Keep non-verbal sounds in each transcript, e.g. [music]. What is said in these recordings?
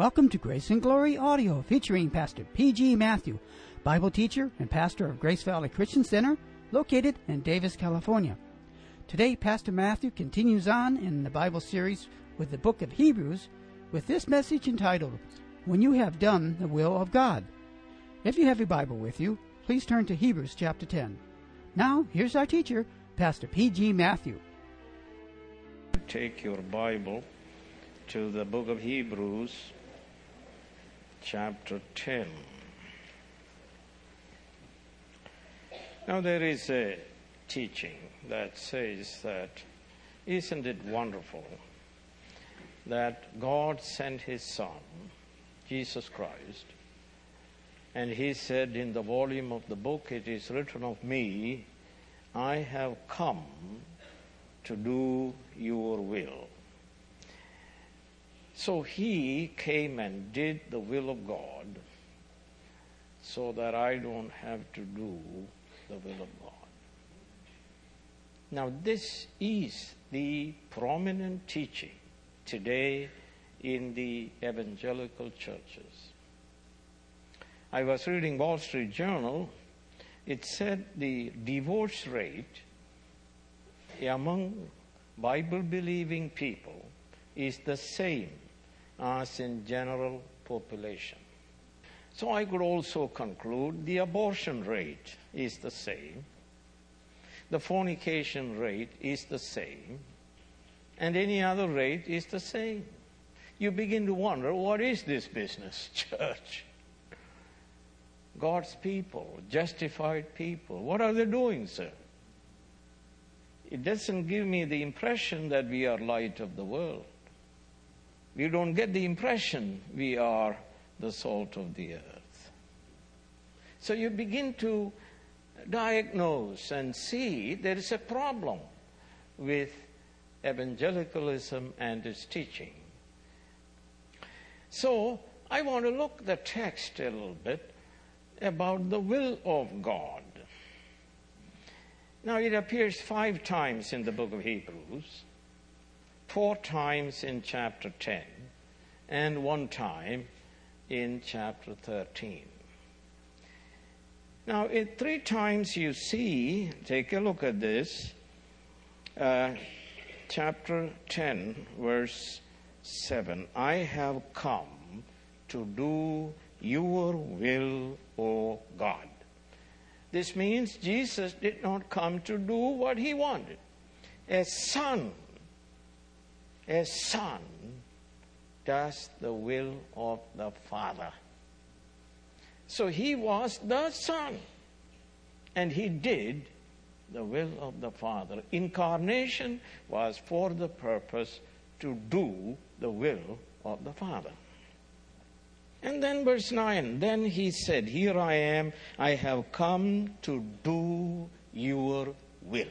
welcome to Grace and Glory Audio featuring Pastor P.G. Matthew, Bible teacher and pastor of Grace Valley Christian Center, located in Davis, California. Today, Pastor Matthew continues on in the Bible series with the book of Hebrews with this message entitled, When You Have Done the Will of God. If you have your Bible with you, please turn to Hebrews chapter 10. Now, here's our teacher, Pastor P.G. Matthew. Take your Bible to the book of Hebrews, chapter 10. Now, there is a teaching that says that, isn't it wonderful that God sent His Son, Jesus Christ, and He said in the volume of the book, It is written of me, I have come to do your will. So he came and did the will of God so that I don't have to do the will of God. Now, this is the prominent teaching today in the evangelical churches. I was reading Wall Street Journal. It said the divorce rate among Bible believing people is the same as in general population. So I could also conclude the abortion rate is the same, the fornication rate is the same, and any other rate is the same. You begin to wonder what is this business, [laughs] church? God's people, justified people, what are they doing, sir? It doesn't give me the impression that we are light of the world we don't get the impression we are the salt of the earth. So you begin to diagnose and see there is a problem with evangelicalism and its teaching. So I want to look the text a little bit about the will of God. Now it appears five times in the book of Hebrews four times in chapter 10 and one time in chapter 13. Now, in three times you see, take a look at this, uh, chapter 10, verse 7 I have come to do your will, O God. This means Jesus did not come to do what he wanted. A son a son does the will of the Father. So he was the Son, and he did the will of the Father. Incarnation was for the purpose to do the will of the Father. And then verse 9, then he said, Here I am, I have come to do your will.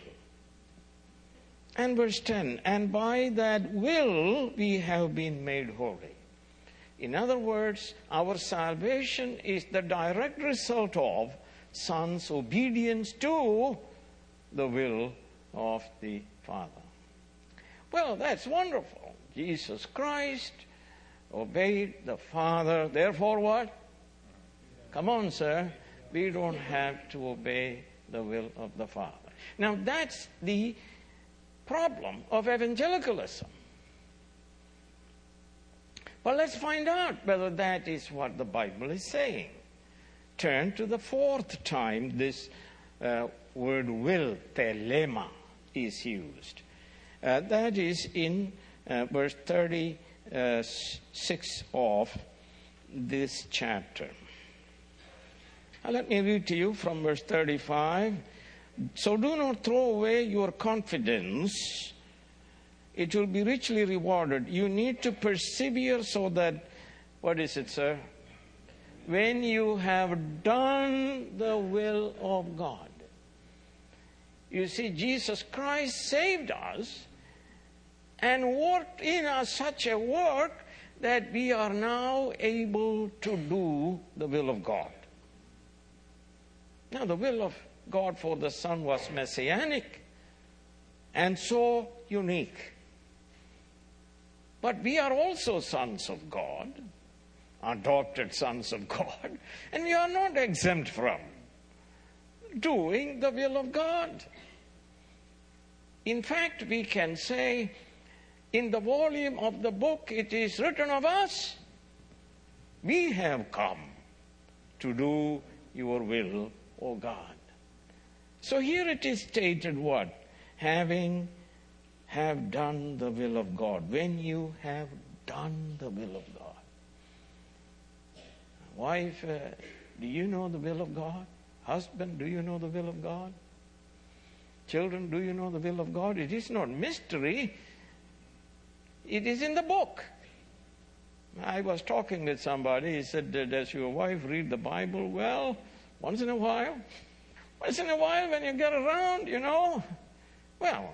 And verse 10 And by that will we have been made holy. In other words, our salvation is the direct result of Son's obedience to the will of the Father. Well, that's wonderful. Jesus Christ obeyed the Father. Therefore, what? Come on, sir. We don't have to obey the will of the Father. Now, that's the problem of evangelicalism. But let's find out whether that is what the Bible is saying. Turn to the fourth time this uh, word will, thelema, is used. Uh, that is in uh, verse 36 of this chapter. let me read to you from verse 35. So do not throw away your confidence. It will be richly rewarded. You need to persevere so that, what is it, sir? When you have done the will of God. You see, Jesus Christ saved us and worked in us such a work that we are now able to do the will of God. Now, the will of God for the Son was messianic and so unique. But we are also sons of God. adopted sons of God, and we are not exempt from doing the will of God. In fact, we can say in the volume of the book it is written of us, we have come to do your will, O God. So here it is stated what? Having have done the will of God. When you have done the will of God. Wife, uh, do you know the will of God? Husband, do you know the will of God? Children, do you know the will of God? It is not mystery. It is in the book. I was talking with somebody. He said, Does your wife read the Bible? Well, once in a while. Once in a while, when you get around, you know. Well,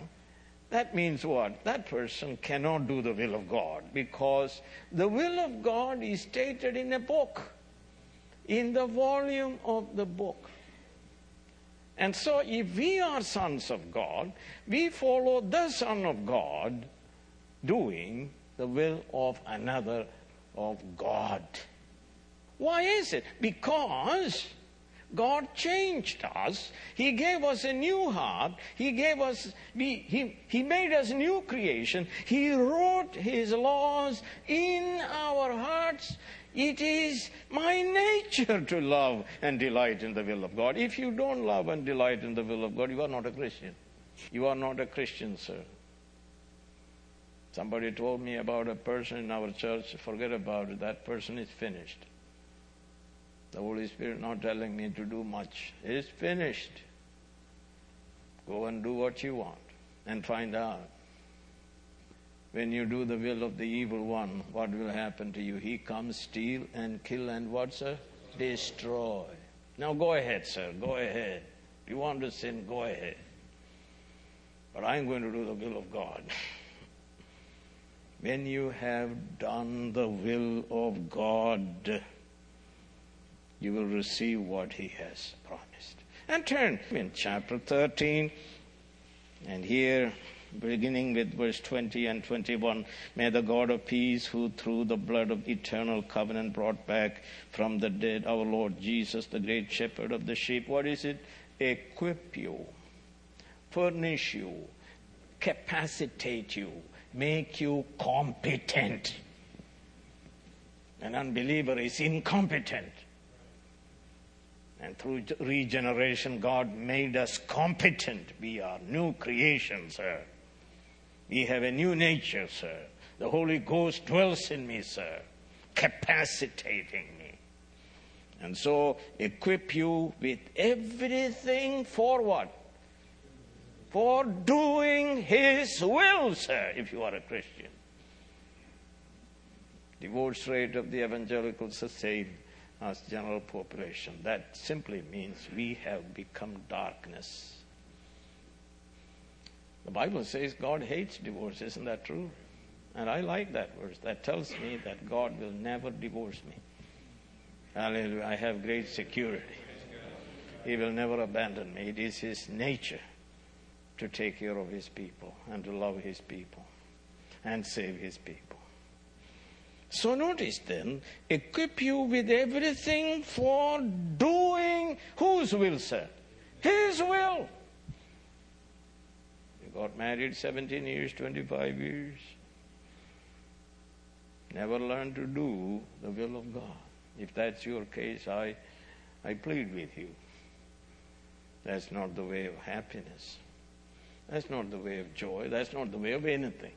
that means what? That person cannot do the will of God because the will of God is stated in a book, in the volume of the book. And so, if we are sons of God, we follow the Son of God doing the will of another of God. Why is it? Because God changed us. He gave us a new heart. He gave us, we, he, he made us new creation. He wrote His laws in our hearts. It is my nature to love and delight in the will of God. If you don't love and delight in the will of God, you are not a Christian. You are not a Christian, sir. Somebody told me about a person in our church, forget about it, that person is finished. The Holy Spirit not telling me to do much. It's finished. Go and do what you want and find out. When you do the will of the evil one, what will happen to you? He comes, steal and kill and what, sir? Destroy. Now go ahead, sir. Go ahead. If you want to sin, go ahead. But I'm going to do the will of God. [laughs] when you have done the will of God, you will receive what He has promised. And turn in chapter 13, and here, beginning with verse 20 and 21, may the God of peace, who through the blood of eternal covenant brought back from the dead our Lord Jesus, the great shepherd of the sheep, what is it? Equip you, furnish you, capacitate you, make you competent. An unbeliever is incompetent. And through regeneration, God made us competent. We are new creations, sir. We have a new nature, sir. The Holy Ghost dwells in me, sir, capacitating me. And so, equip you with everything for what? For doing His will, sir, if you are a Christian. Divorce rate of the the same as general population. That simply means we have become darkness. The Bible says God hates divorce, isn't that true? And I like that verse. That tells me that God will never divorce me. Hallelujah. I have great security. He will never abandon me. It is His nature to take care of His people and to love His people and save His people. So notice then, equip you with everything for doing whose will, sir? His will. You got married 17 years, 25 years. Never learned to do the will of God. If that's your case, I, I plead with you. That's not the way of happiness. That's not the way of joy. That's not the way of anything.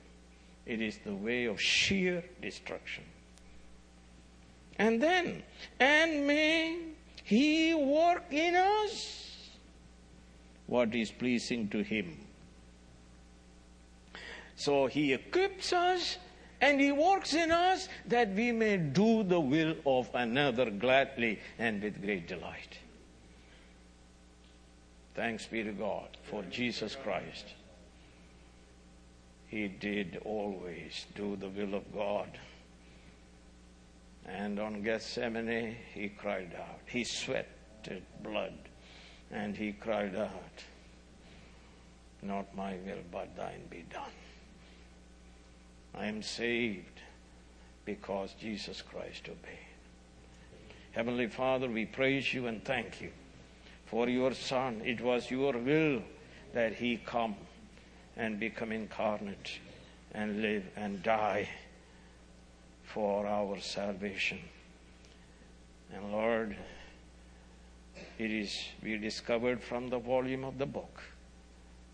It is the way of sheer destruction. And then, and may He work in us what is pleasing to Him. So He equips us and He works in us that we may do the will of another gladly and with great delight. Thanks be to God for Jesus Christ. He did always do the will of God. And on Gethsemane, he cried out. He sweated blood and he cried out, Not my will, but thine be done. I am saved because Jesus Christ obeyed. Heavenly Father, we praise you and thank you for your Son. It was your will that he come and become incarnate and live and die for our salvation. And Lord, it is we discovered from the volume of the book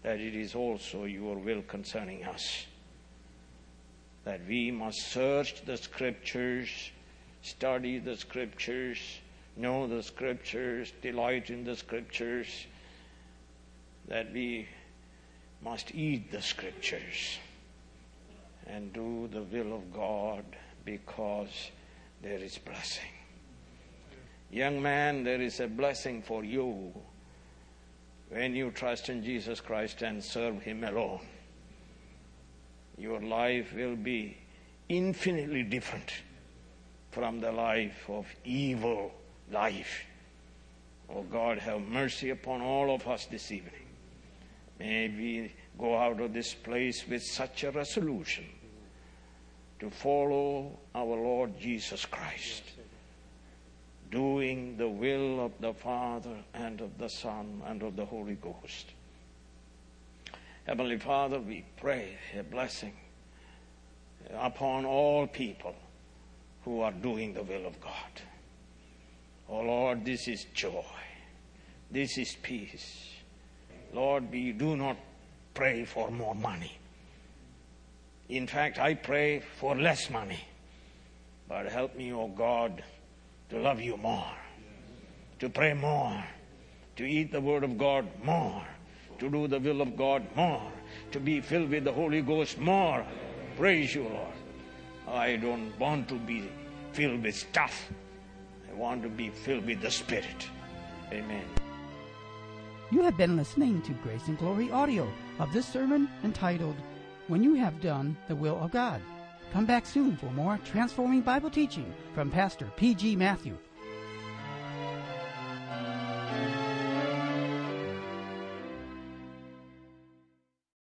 that it is also your will concerning us. That we must search the scriptures, study the scriptures, know the scriptures, delight in the scriptures, that we must eat the scriptures and do the will of God because there is blessing. Young man, there is a blessing for you when you trust in Jesus Christ and serve Him alone. Your life will be infinitely different from the life of evil life. Oh God, have mercy upon all of us this evening. May we go out of this place with such a resolution to follow our Lord Jesus Christ, doing the will of the Father and of the Son and of the Holy Ghost. Heavenly Father, we pray a blessing upon all people who are doing the will of God. Oh Lord, this is joy. This is peace. Lord, we do not pray for more money. In fact, I pray for less money. But help me, oh God, to love you more, to pray more, to eat the Word of God more, to do the will of God more, to be filled with the Holy Ghost more. Praise you, Lord. I don't want to be filled with stuff. I want to be filled with the Spirit. Amen. You have been listening to Grace and Glory audio of this sermon entitled, When You Have Done the Will of God. Come back soon for more transforming Bible teaching from Pastor P.G. Matthew